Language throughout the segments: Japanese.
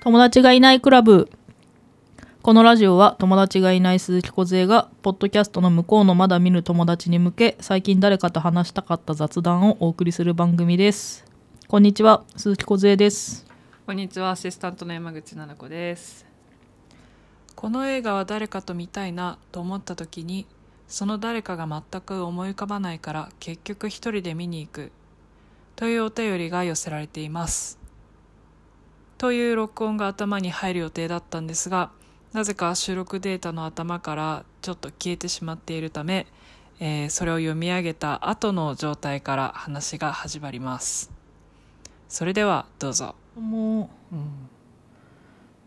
友達がいないクラブ。このラジオは友達がいない鈴木梢がポッドキャストの向こうのまだ見ぬ友達に向け最近誰かと話したかった雑談をお送りする番組です。こんにちは鈴木梢です。こんにちはアシスタントの山口奈々子です。この映画は誰かと見たいなと思った時にその誰かが全く思い浮かばないから結局一人で見に行くというお便りが寄せられています。という録音が頭に入る予定だったんですがなぜか収録データの頭からちょっと消えてしまっているため、えーそれを読み上げた後の状態から話が始まります。それではどうぞ、もうん。う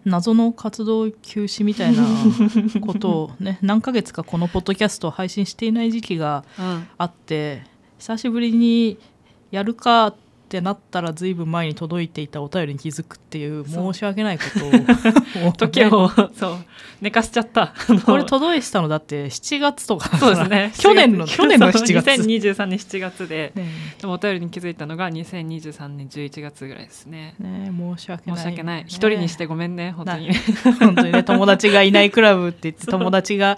謎の活動休止みたいな ことをね何ヶ月かこのポッドキャストを配信していない時期がうん。あって久しぶりにやるかってなったらずいぶん前に届いていたお便りに気づくっていう申し訳ないことを。時をそう。寝かしちゃった。これ届いてたのだって7月とか。そうですね。去年の去年の7月。2023年7月で。ね。でもお便りに気づいたのが2023年11月ぐらいですね。えねえ申し訳ない。申し訳ない。ね一人にしてごめんね本当に。な 本当にね友達がいないクラブって言って友達が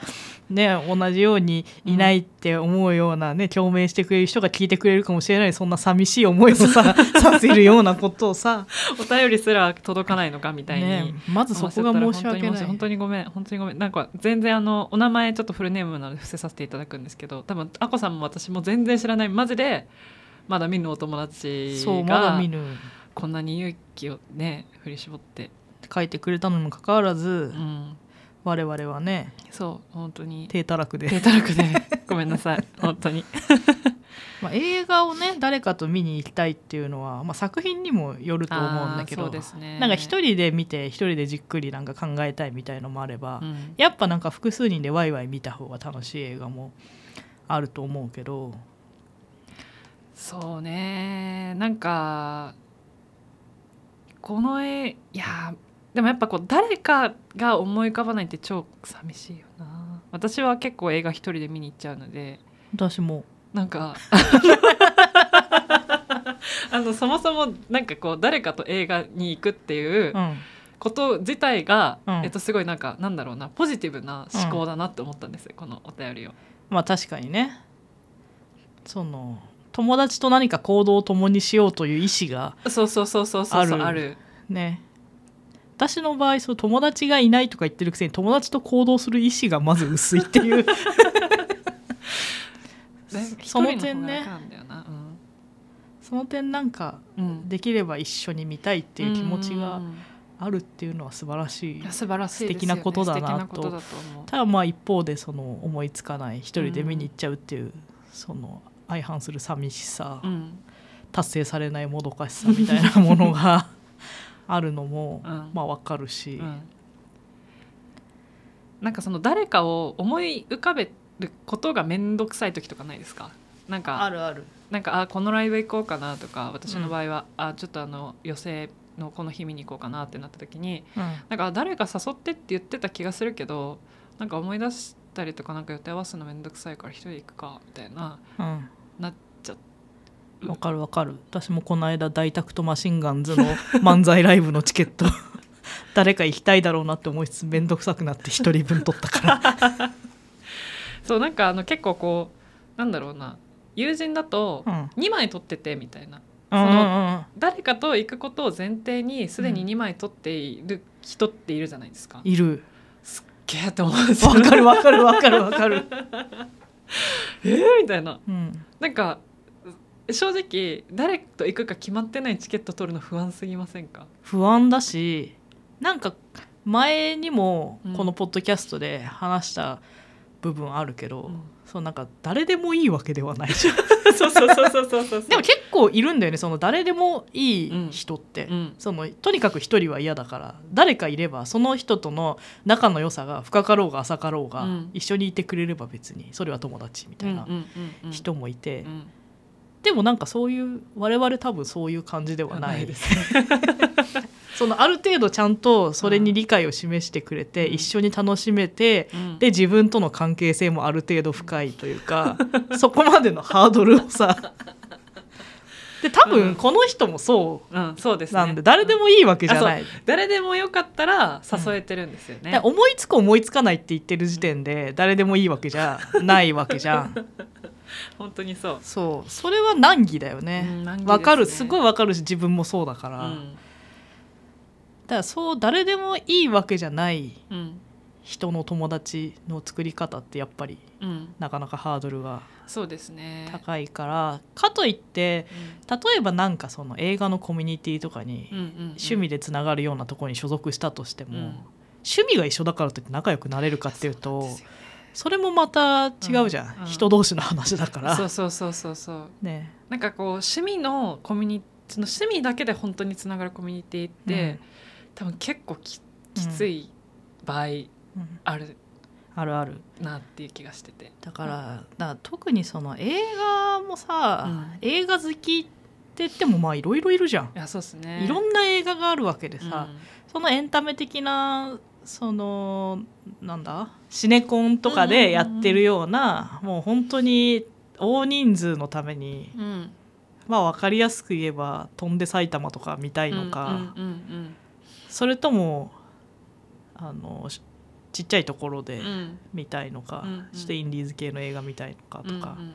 ね同じようにいないって思うようなね共鳴してくれる人が聞いてくれるかもしれないそんな寂しい思いをさ させるようなことをさ、お便りすら届かないのかみたいに、ねえまずそこが申し訳ない。本当にごめん本当にごめん。なんか全然あのお名前ちょっとフルネームなので伏せさせていただくんですけど多分あこさんも私も全然知らない。マジでまだ見ぬお友達が見ぬ。こんなに勇気をね振り絞って、書いてくれたのにもかかわらず、うん、我々はねそう本当に。低たらくで、低たらくで。ごめんなさい。本当に。まあ、映画をね誰かと見に行きたいっていうのは、まあ、作品にもよると思うんだけどあーそうですね。なんか一人で見て一人でじっくりなんか考えたいみたいのもあれば、うん。やっぱなんか複数人でワイワイ見た方が楽しい映画もあると思うけど。そうね。なんかこの絵いやでもやっぱこう誰かが思い浮かばないって超寂しいよな。私は結構映画一人で見に行っちゃうので。私も。なんかあのそもそもなんかこう誰かと映画に行くっていううんこと自体が、うん。えっと、すごいなんかなんだろうなポジティブな思考だなって思ったんですよ、このお便りを。まあ確かにね。その友達と何か行動を共にしようという意思がそうそうそうそうそうそうある。ある。ね私の場合そう友達がいないとか言ってるくせに友達と行動する意思がまず薄いっていう。その点ね。その点なんかうん。うんできれば一緒に見たいっていう気持ちがうんあるっていうのは素晴らしい。素晴らしいね。素敵なことだなと。ただまあ一方でその思いつかない一人で見に行っちゃうっていう、その相反する寂しさ、うん。達成されないもどかしさみたいなものがあるのも、うん。まあわかるし、うん。なんかその誰かを思い浮かべることが面倒くさい時とかないですか？なんかるある。なんかあこのライブ行こうかなとか私の場合は、あちょっとあの寄席のこの日見に行こうかなってなった時にうん。なんか誰か誘ってって言ってた気がするけどなんか思い出したりとかなんか予定合わすの面倒くさいから一人で行くかみたいなうん。なっちゃうわかるわかる。私もこの間大タクトマシンガンズの 漫才ライブのチケット。誰か行きたいだろうなって思いつつ面倒くさくなって一人分取ったから。そうなんかあの結構こうなんだろうな。友人だとうん。2枚取っててみたいな。うんうんうん。誰かと行くことを前提にすでに2枚取っている人っているじゃないですか、いる。ゲーって思うんですよわかるわかるわかるわかる、えーみたいな。うん、なんか正直誰と行くか決まってないチケット取るの不安すぎませんか？不安だしなんか前にもうん。このポッドキャストで話した部分あるけど、うん。そうなんか誰でもいいわけではないじゃん。そうそうそうそうそうそう。でも結構いるんだよねその誰でもいい人って、うん。そのとにかく一人は嫌だから誰かいればその人との仲の良さが深かろうが浅かろうが、うん。一緒にいてくれれば別にそれは友達みたいな人もいて、うんでもなんかそういう我々多分そういう感じではない。ですね。そのある程度ちゃんとそれに理解を示してくれて、うん。一緒に楽しめて、うん。で自分との関係性もある程度深いというか そこまでのハードルをさ。で多うん。分この人もそうんそうですなんで誰でもいいわけじゃない、誰でもよかったら誘えてるんですよね、思いつく思いつかないって言ってる時点で誰でもいいわけじゃないわけじゃん 本当にそう。そう。それは難儀だようねん難儀ですね。わ、かる。すごいわかるし自分もそうだから、だうん。からそう誰でもいいわけじゃないうん。人の友達の作り方ってやっぱりうん。なかなかハードルが高いから。かといって例えばなんかその映画のコミュニティとかにうんうんうん。趣味でつながるようなところに所属したとしても、うん。趣味が一緒だからといって仲良くなれるかっていうとそうなんですよそれもまた違うじゃん、うんうん。人同士の話だから。そうそうそうそうそう。ね。なんかこう趣味のコミュニその趣味だけで本当につながるコミュニティって、うん。多分結構ききつい場合うん。ある。あるある。なっていう気がしてて、だからだから特にその映画もさ、うん。映画好きって言ってもまあいろいろいるじゃん、いやそうですねいろんな映画があるわけでうんさ、そのエンタメ的なそのなんだ？シネコンとかでやってるような、もう本当に大人数のためにうん。まあ分かりやすく言えば「飛んで埼玉」とか見たいのか、それともあのしちっちゃいところで見たいのか、うんうん。してインディーズ系の映画見たいのかとか、うんうん。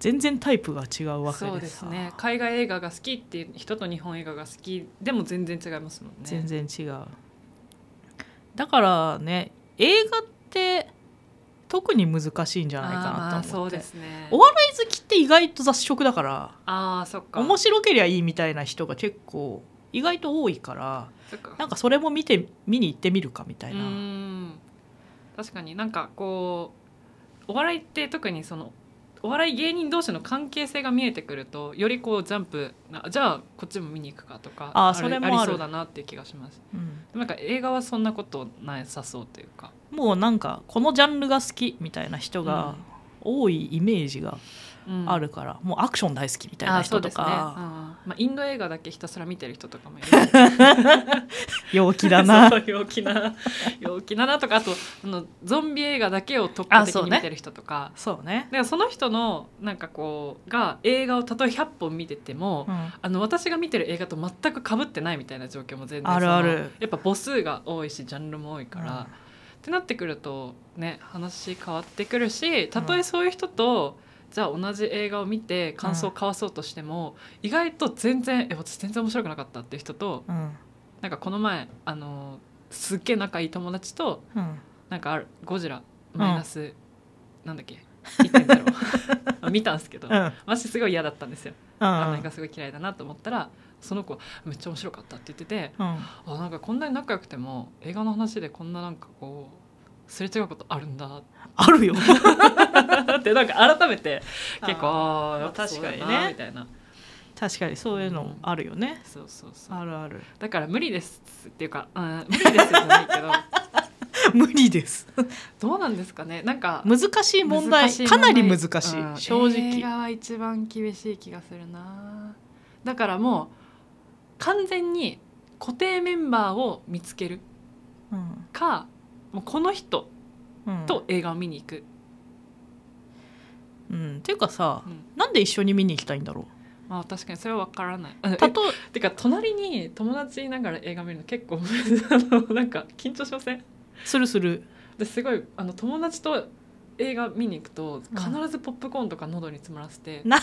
全然タイプが違うわけでさそうですね。海外映画が好きっていう人と日本映画が好きでも全然違いますもんね。全然違うだからね映画って特に難しいんじゃないかなと思って、あそうですね。お笑い好きって意外と雑食だからああそっか。面白けりゃいいみたいな人が結構意外と多いからなんかそれも見て見に行ってみるかみたいうな、ん。確かになんかこうお笑いって特にそのお笑い芸人同士の関係性が見えてくるとよりこうジャンプなじゃあこっちも見に行くかとかあそれもある。りそうだなっていう気がします。うん。なんか映画はそんなことなさそうというか。もうなんかこのジャンルが好きみたいな人が多いイメージがあるから、もうアクション大好きみたいな人とですね、うんか、まあ、インド映画だけひたすら見てる人とかもいる。陽気だな。そう陽気な陽気だなとかあとあのゾンビ映画だけを特化的に見てる人とか。そうね、だからその人のなんかこうが映画をたとえ100本見てても、うん。あの私が見てる映画と全く被ってないみたいな状況も全然あるある。やっぱ母数が多いしジャンルも多いから、うん。ってなってくるとね話変わってくるしたとえそういう人と、じゃあ同じ映画を見て感想を交わそうとしても、意外と全然「え私全然面白くなかった」っていう人とうん。なんかこの前あのすっげえ仲いい友達とうん。なんかあるゴジラマイナス、なんだっけ1.0 あ見たんですけど、うん。私すごい嫌だったんですよ。うん。あの映画すごい嫌いだなと思ったらその子めっちゃ面白かったって言っててうん。あなんかこんなに仲良くても映画の話でこんななんかこうすれ違うことあるんだあるよ。ってなんか改めて結構ああ確かにね。みたいな。確かにそういうのあるよね、そうそうそう。あるある。だから無理ですっていうか、うん、無理ですじゃないけど。無理です。どうなんですかね。なんか難しい問題。かなり難しい、うん。正直。映画は一番厳しい気がするな。だからもう完全に固定メンバーを見つけるうん。かもうこの人うんと映画を見に行く、うん、っていうかさうん。なんで一緒に見に行きたいんだろまあ確かにそれは分からない。うたとえてか隣に友達いながら映画見るの結構 あのなんか緊張しません？するする。ですごいあの友達と映画見に行くとうん。必ずポップコーンとか喉に詰まらせて、なん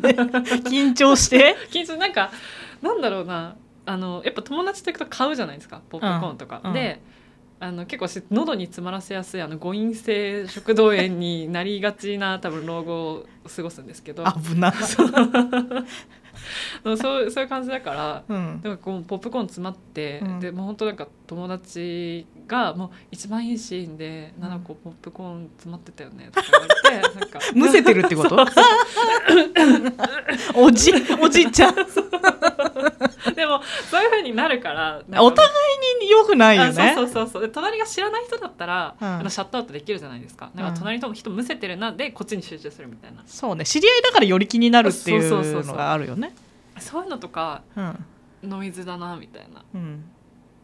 で？緊張して？緊張なんかなんだろうな。あのやっぱ友達と行くと買うじゃないですかポップコーンとか。うん。であの結構し喉に詰まらせやすいあの誤飲性食道炎になりがちな多分老後を過ごすんですけど。危な。そうそういう感じだからうん。なんかこうポップコーン詰まって、うん。でもう本当なんか友達がもう一番いいシーンで「7個ポップコーン詰まってたよね」とか言われてなんか。むせてるってこと？おじおじいちゃん でもそういう風になるからお互いに良くないよあねそうそうそうそう。で隣が知らない人だったら、うん。あのシャットアウトできるじゃないですか。なんか隣の人むせてるなでこっちに集中するみたいな。そうね。知り合いだからより気になるっていそうのがあるよね。そういうのとかうん。ノイズだなみたいな。うん。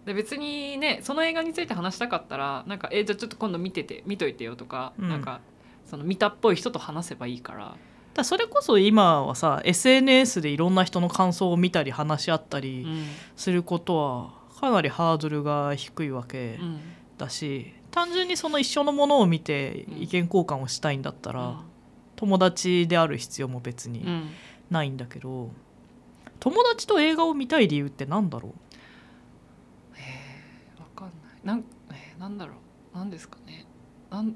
で別にねその映画について話したかったらなんかえじゃあちょっと今度見てて見といてよとか、うん。なんかその見たっぽい人と話せばいいからだそれこそ今はさ SNS でいろんな人の感想を見たり話し合ったうりん。することはかなりハードルが低いわけうん。だし単純にその一緒のものを見てうん。意見交換をしたいんだったら、うん。友達である必要も別にうん。ないんだけど、友達と映画を見たい理由ってなんだろう？わかんない。なんえーなんだろう？なんですかね？なん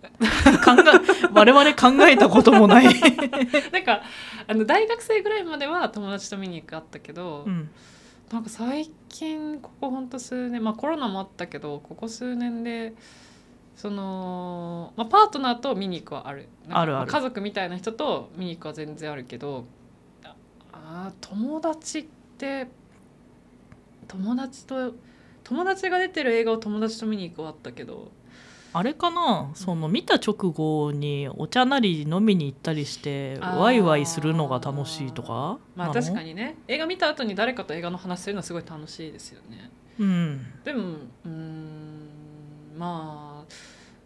考え我々考えたこともない、なんかあの大学生ぐらいまでは友達と見に行くあったけど、うん。なんか最近ここほんと数年まあコロナもあったけどここ数年でその、まあ、パートナーと見に行くはある。あるある。ま家族みたいな人と見に行くは全然あるけどあ友達って友達と友達が出てる映画を友達と見に行くはあったけどあれかな？その見た直後にお茶なり飲みに行ったりしてワイワイするのが楽しいとか？まあ確かにね。映画見た後に誰かと映画の話するのはすごい楽しいですよね。うん。でもうーんまあ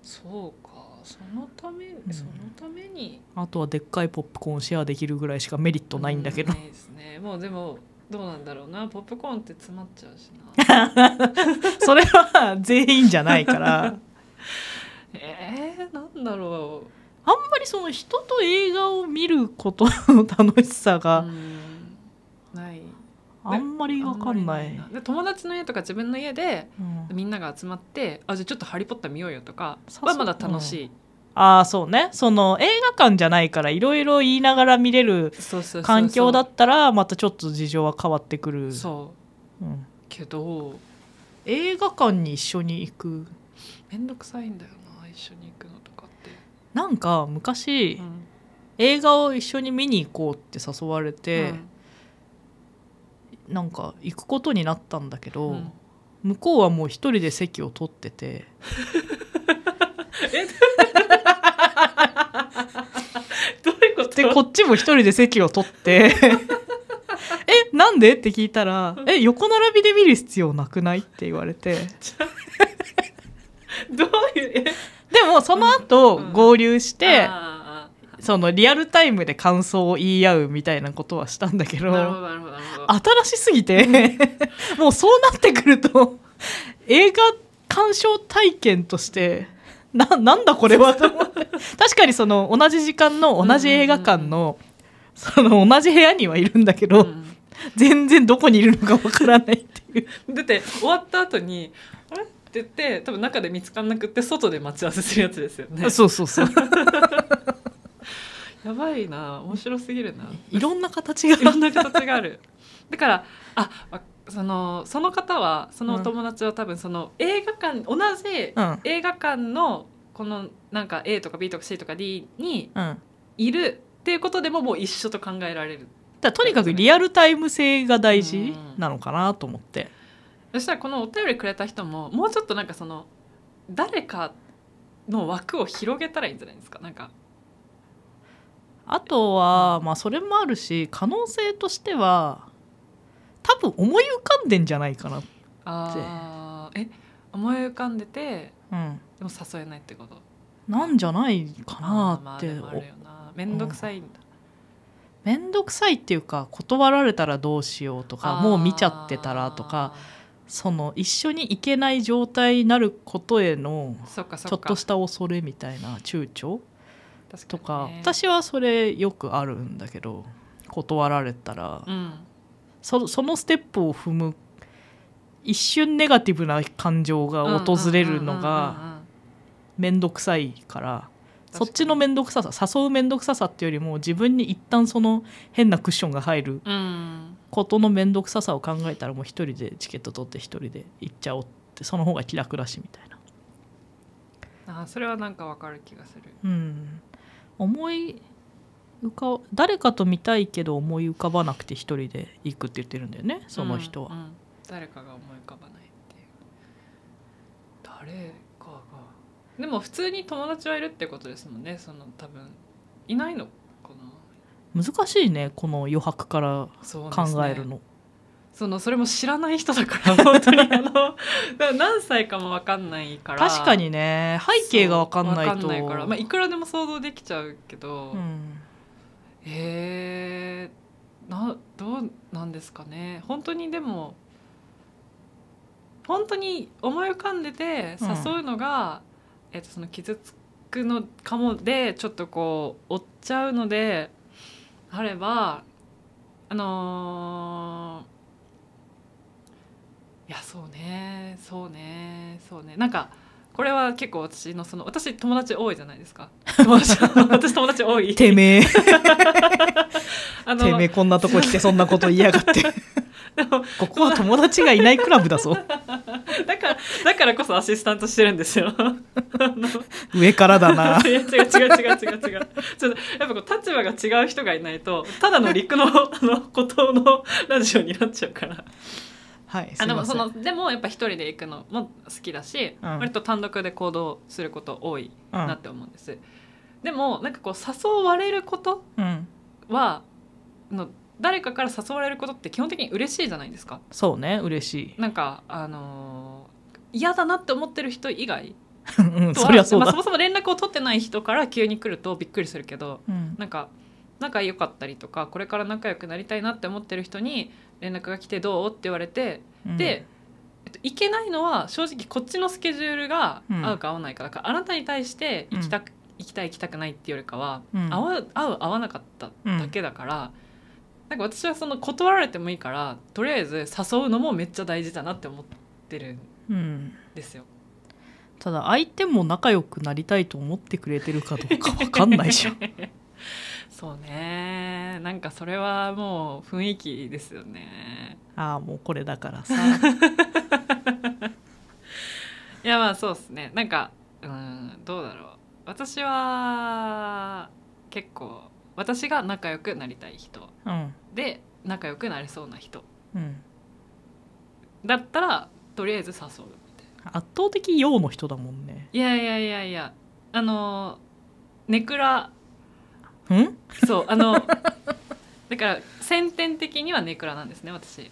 そうか。そのため、ん。そのために。あとはでっかいポップコーンシェアできるぐらいしかメリットないんだけど。いですね。もうでもどうなんだろうな。ポップコーンって詰まっちゃうしな。それは全員じゃないから えー、なんだろあんまりその人と映画を見ることの 楽しさうがうん。ない。あんまりわかんない。友達の家とか自分の家でうん。みんなが集まってあじゃあちょっと「ハリー・ポッター」見ようよとかそうはまだ楽しい、ああそうね。その映画館じゃないからいろいろ言いながら見れる環境だったらまたちょっと事情は変わってくる、そう。うん。けど映画館に一緒に行くめんどくさいんだよな一緒に行くのとかって、なんか昔、うん。映画を一緒に見に行こうって誘われて、なんか行くことになったんだけど、うん。向こうはもう一人で席を取ってて。どういうこと？でこっちも一人で席を取って。えなんで？って聞いたら「え横並びで見る必要なくない?」って言われて どういうえ？でもその後うん。合流して、あそのリアルタイムで感想を言い合うみたいなことはしたんだけど新しすぎて もうそうなってくると映画鑑賞体験としてななんだこれは？と思って確かにその同じ時間の同じ映画館のその同じ部屋にはいるんだけど、うん。全然どこにいるのかわからないっていう。だって終わった後に「あれ?」って言って多分中で見つかんなくって外で待ち合わせするやつですよね。そうそうそう。やばいな面白すぎるな。いろんな形が。いろんな形がある。だからあわそのその方はそのお友達は多分その映画館同じうん。映画館のこのなんか A とか B とか C とか D にうん。いるっていうことでももう一緒と考えられる。だとにかくリアルタイム性が大事なのかなと思ってそしたらこのお便りくれた人ももうちょっとなんかその誰かの枠を広げたらいいんじゃないですか？なんか。あとは、まあそれもあるし可能性としては多分思い浮かんでんじゃないかな、あー。え思い浮かんでてうん、でも誘えないってこと？なんじゃないかなって、面倒くさいんだ、面倒くさいっていうか断られたらどうしようとかもう見ちゃってたらとかその一緒に行けない状態になることへのちょっとした恐れみたいな躊躇？確とかにね。私はそれよくあるんだけど断られたら、うん。そそのステップを踏む一瞬ネガティブな感情が訪れるのが面倒くさいから。そっちの面倒くささ誘う面倒くささっていうよりも自分に一旦その変なクッションが入ることの面倒くささを考えたらもう一人でチケット取って一人で行っちゃおうってその方が気楽だしみたいな。あーそれはなんかわかる気がする。うん、思い浮か誰かと見たいけど思い浮かばなくて一人で行くって言ってるんだよねその人は。うんうん。誰かが思い浮かばないっていう。誰かが。でも普通に友達はいるってことですもんねその多分。いないの難しいねこの余白から考えるの。そのそれも知らない人だから 本当に。あの何歳かも分かんないから。確かにね背景が分かんないと。から、まあ、いくらでも想像できちゃうけど、うん、えー、などうなんですかね。本当にでも本当に思い浮かんでて誘うのが、えっとその傷つくのかもでちょっとこう追っちゃうのであればあのーいやそうねそうねそうね。なんかこれは結構私のその私友達多いじゃないですか。私友達多い。てめえ。あのてめえこんなとこ来てそんなこと言いやがって。ここは友達がいないクラブだぞ。だからだからこそアシスタントしてるんですよ。上からだな いや違う違う違う違う違う。ちょっとやっぱこう立場が違う人がいないとただの陸の あの孤島のラジオになっちゃうから。はいあでもそのでもやっぱ一人で行くのも好きだし、うん割と単独で行動すること多いうんなって思うんです。でもなんかこう誘われることうんはあの誰かから誘われることって基本的に嬉しいじゃないですか。そうね嬉しいなんかあのー嫌だなって思ってる人以外そりゃそうだ。まあ、そもそも連絡を取ってない人から急に来るとびっくりするけどうん。なんか仲良かったりとかこれから仲良くなりたいなって思ってる人に連絡が来てどうって言われて、うん。で、えっと、行けないのは正直こっちのスケジュールがうん。合うか合わないかだから、あなたに対して行きたく、行きたい行きたくないっていうよりかは、うん。合う合う合わなかっただけだから、なんか私はその断られてもいいからとりあえず誘うのもめっちゃ大事だなって思ってるんうん。ですよ。ただ相手も仲良くなりたいと思ってくれてるかどうか わかんないじゃん。そうね。なんかそれはもう雰囲気ですよね。ああもうこれだからさ。いやまあそうですね。なんかうんどうだろう。私は結構私が仲良くなりたい人。うん。で仲良くなれそうな人。うん。だったらとりあえず誘う圧倒的陽の人だもんね。いやいやいやいやあのネクラ。うん？そうあの だから先天的にはネクラなんですね私。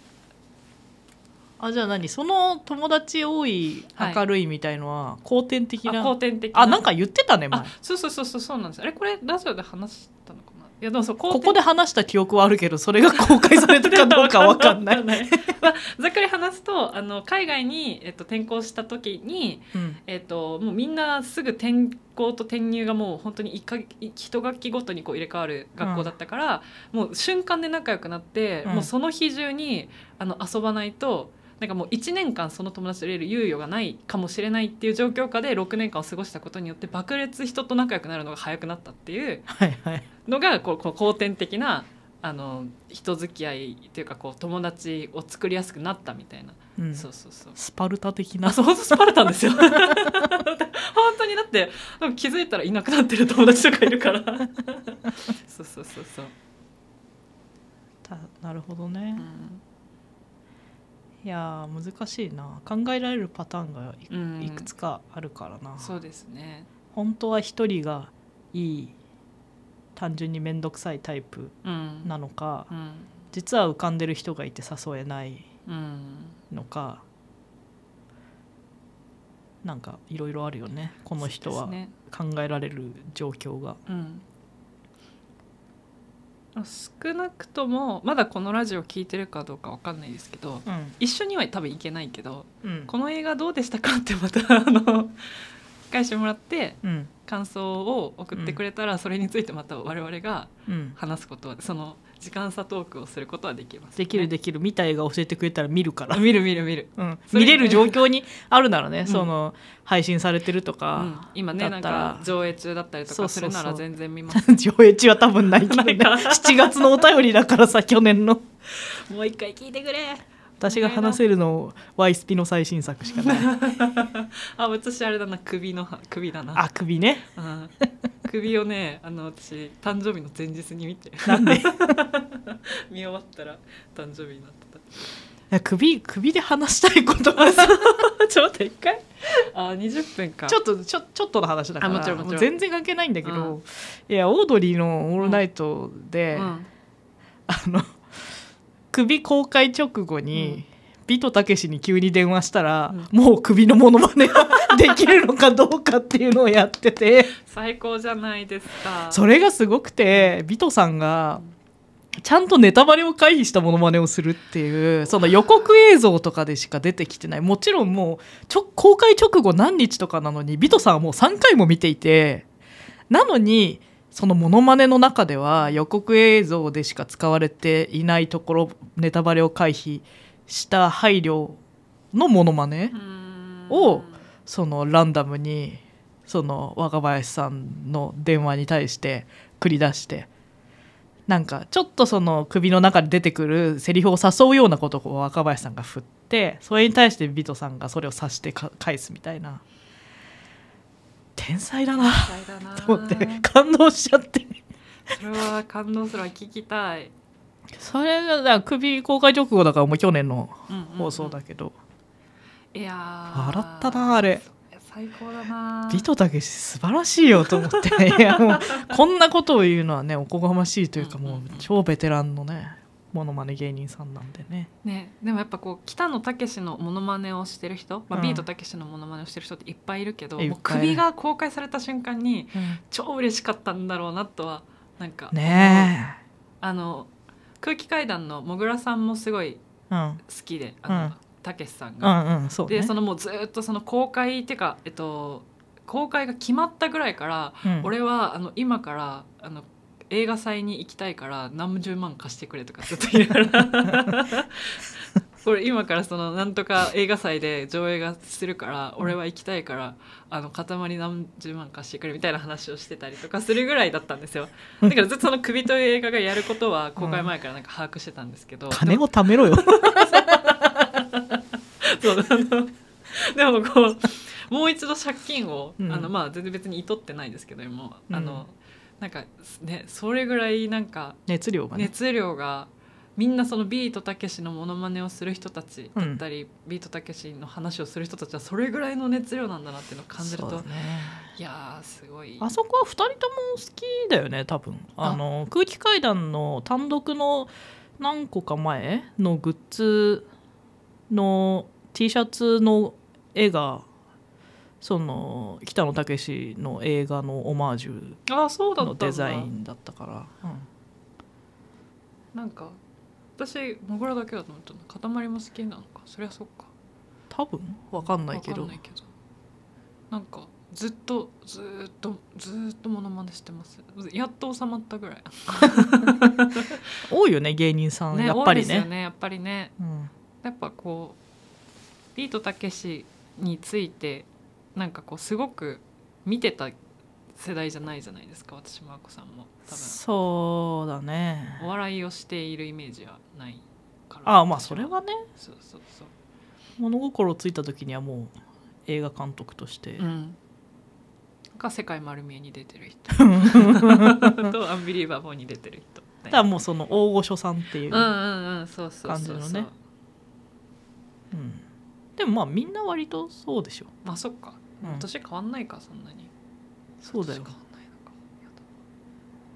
あじゃあ何？その友達多いはい。明るいみたいのは後天的あな、後天的あなんか言ってたね前。あそうそうそうそうそうなんです。あれこれラジオで話したの？いやでもそうここで話した記憶はあるけどそれが公開されたかどうかわかんない、わ まあ、ざっくり話すとあの海外に、えっと、転校した時に、うん。えっと、もうみんなすぐ転校と転入がもう本当に一か一学期ごとにこう入れ替わる学校だったから、もう瞬間で仲良くなって、うん。もうその日中にあの遊ばないとなんかもう1年間その友達と入れる猶予がないかもしれないっていう状況下で6年間を過ごしたことによって爆裂人と仲良くなるのが早くなったっていうのがこうこう後天的なあの人付き合いというかこう友達を作りやすくなったみたいな、うん。そうそうそう。スパルタ的な？あそう本当スパルタンですよ。本当にだって気づいたらいなくなってる友達とかいるから。そうそうそうそう、たなるほどね。う、んいやー難しいな。考えられるパターンがい,、うん。くつかあるからな。そうですね。本当は一人がいい単純に面倒くさいタイプうん。なのかうん。実は浮かんでる人がいて誘えないうん。のかなんかいろいろあるよね。この人は考えられる状況が、うん少なくともまだこのラジオ聞いてるかどうかわかんないですけどうん。一緒には多分行けないけどうん。この映画どうでしたかってまた あの返してもらってうん。感想を送ってくれたら、それについてまた我々がうん、話すことはその時間差トークをすることはできます、できるできる。見た映画教えてくれたら見るから。あ、見る見る見る、うん、見れる状況にあるならね、ん。その配信されてるとうん。か、今ねなんか上映中だったりとかするなら全然見ます。上映中は多分ないけどね。ないか。7月のお便りだからさ去年の。もう一回聞いてくれ。私が話せるのワイスピの最新作しかない。あ私あれだな。首の首だな。あ首ね。うん首をねあの私誕生日の前日に見て。なんで？見終わったら誕生日になっていや首首で話したいことはさ。た ちょっと一回。あ20分か。ちょっとちょちょっとの話だからあもちろんもちろん。う全然関係ないんだけど、うん。いやオードリーの「オールナイトで」うん。あの首公開直後に、ビトたけしに急に電話したら、もう首のモノマネができるのかどうかっていうのをやってて。最高じゃないですか。それがすごくてビトさんがちゃんとネタバレを回避したモノマネをするっていうその予告映像とかでしか出てきてない。もちろんもうちょ公開直後何日とかなのにビトさんはもう3回も見ていてなのにそのモノマネの中では予告映像でしか使われていないところネタバレを回避した配慮のモノマネをそのランダムにその若林さんの電話に対して繰り出してなんかちょっとその首の中で出てくるセリフを誘うようなことを若林さんが振ってそれに対してビトさんがそれを察してか返すみたいな。天才だな。天才だな。と思って感動しちゃって。それは感動するわ。聞きたい、それがだ首公開直後だからもう去年のうんうんうん。放送だけど、いやー。笑ったなあれ。最高だな。ビトたけし素晴らしいよと思って。いやもうこんなことを言うのはねおこがましいというかもう超ベテランのねモノマネ芸人さんなんでね。ね、でもやっぱこう北野武のモノマネをしてる人、まあうん。ビートたけしのモノマネをしてる人っていっぱいいるけど、う首が公開された瞬間に超嬉しかったんだろうなとはなんかねあの空気階段のもぐらさんもすごい好きであの、うんたけしさんうが。んうんそうね。でそのもうずっとその公開っていうか、えっと、公開が決まったぐらいから、うん。俺はあの今からあの映画祭に行きたいから何十万貸してくれとかずっと言いながら。これ今からそのなんとか映画祭で上映がするから俺は行きたいからあの塊何十万貸してくれみたいな話をしてたりとかするぐらいだったんですよ。だからずっとその「首」という映画がやることは公開前からなんか把握してたんですけど、金を貯めろよ。そうあのでもこうもう一度借金を、うん。あのまあ全然別にいとってないですけども、うんあのなんかねそれぐらいなんか熱量がね。熱量がみんなそのビートたけしのモノマネをする人たちだったり、ビートたけしの話をする人たちはそれぐらいの熱量なんだなっていうのを感じると、ね。いやーすごい。あそこは2人とも好きだよね多分。あの空気階段の単独の何個か前のグッズの T シャツの絵がその北野武の映画のオマージュあそうだったんだ。のデザインだったから、うん。なんか私モグラだけだと思ったの。塊も好きなのか。そりゃそっか。多分？わかんないけど。わかんないけど。なんかずっとずーっとずーっとモノマネしてます。やっと収まったぐらい。多いよね芸人さん、ねやっぱり多いですよねねやっぱりね。うん。やっぱこうビートたけしについてなんかこうすごく見てた世代じゃないじゃないですか私もあこさんも。多分。そうだね。お笑いをしているイメージはないから。ああまあ私それはね。そうそうそう。物心ついた時にはもう映画監督として、うん。が世界丸見えに出てる人。とアンビリーバボーに出てる人。だからもうその大御所さんっていう、うんうんうんそうそうそうそう。感じのね。うん。でもまあみんな割とそうでしょ。まあそっか、うん。年変わんないかそんなに。そうだよ。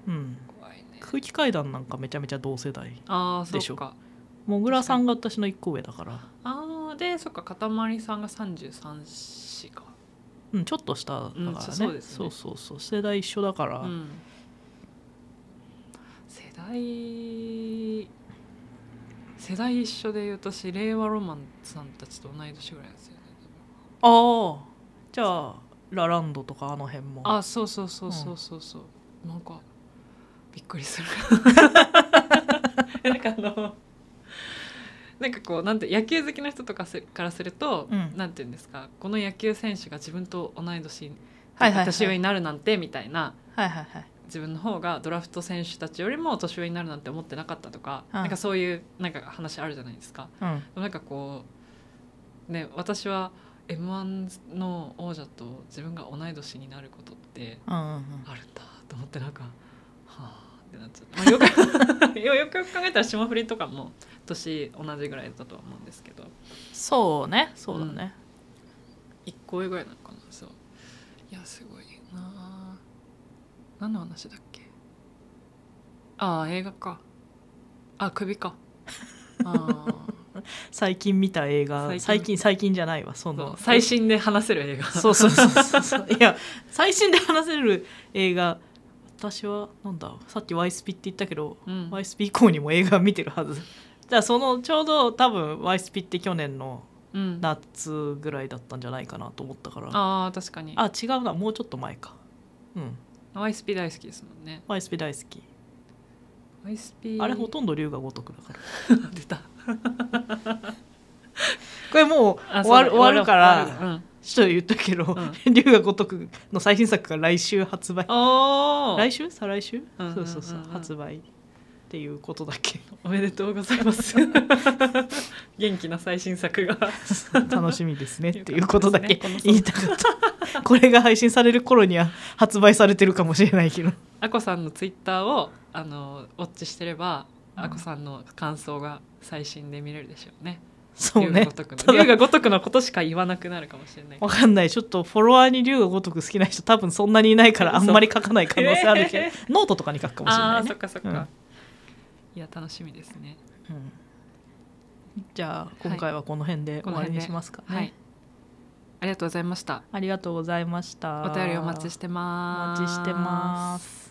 うん。いね。空気階段なんかめちゃめちゃ同世代ああそでしょ。っか。もぐらさんが私の一個上だから。ああでそっかかたまりさんが33歳か。うんちょっと下だからね,、うんそうね。そうそうそう。世代一緒だから、うん。世代世代一緒で言うと私令和ロマンさんたちと同い年ぐらいですよね。ああじゃあラランドとかあの辺も。あそうそうそうそうそうそう、なんかびっくりする。なんかあのなんかこうなんて野球好きな人とかすからすると、うん。なんていうんですかこの野球選手が自分と同い年はいはいはい。年上になるなんてみたいなはいはいはい。自分の方がドラフト選手たちよりも年上になるなんて思ってなかったとか、うん。なんかそういうなんか話あるじゃないですか。うん。なんかこうね私は m 1の王者と自分が同い年になることってうんうんうん。あるんだと思ってなんかはあってなっちゃった、まあ、よく よくよく考えたら霜降りとかも年同じぐらいだとは思うんですけど。そうねそうだね、1個上ぐらいなのかなそう。いやすごいな。あ何の話だっけ？ああ映画か。あ首か。ああ最近見た映画最近。最近じゃないわその。最新で話せる映画。そうそうそう。そうそういや最新で話せる映画私はなんだ？さっき Y スピって言ったけど、うん。Y スピ以降にも映画見てるはず。じゃあそのちょうど多分 Y スピって去年のうん、夏ぐらいだったんじゃないかなと思ったから。ああ確かに。あ違うな。もうちょっと前か。うん。YSP 大好きですもんね。Y スピ大好きあれほとんど龍が如くだから。出た。これもうあ終わる終わるからちょっと言ったけどう龍が如くの最新作が来週発売。来週？再来週、うんうんうんうん。そうそうそう発売っていうことだけ。おめでとうございます。元気な最新作が。楽しみですね。っていうことだけ言いたかった。これが配信される頃には発売されてるかもしれないけど。あこさんのツイッターをあのウォッチしてれば、うん。あこさんの感想が最新で見れるでしょうね。そうね。龍が如くの。ことしか言わなくなるかもしれない。わかんない。ちょっとフォロワーに龍が如く好きな人多分そんなにいないから あんまり書かない可能性あるけど、えノートとかに書くかもしれないね。そっかそっか。うんいや楽しみですね。うんじゃあ今回はこの辺で終わりにしますかね、はい。ありがとうございました。ありがとうございましたお便りお待ちしてます。お待ちしてます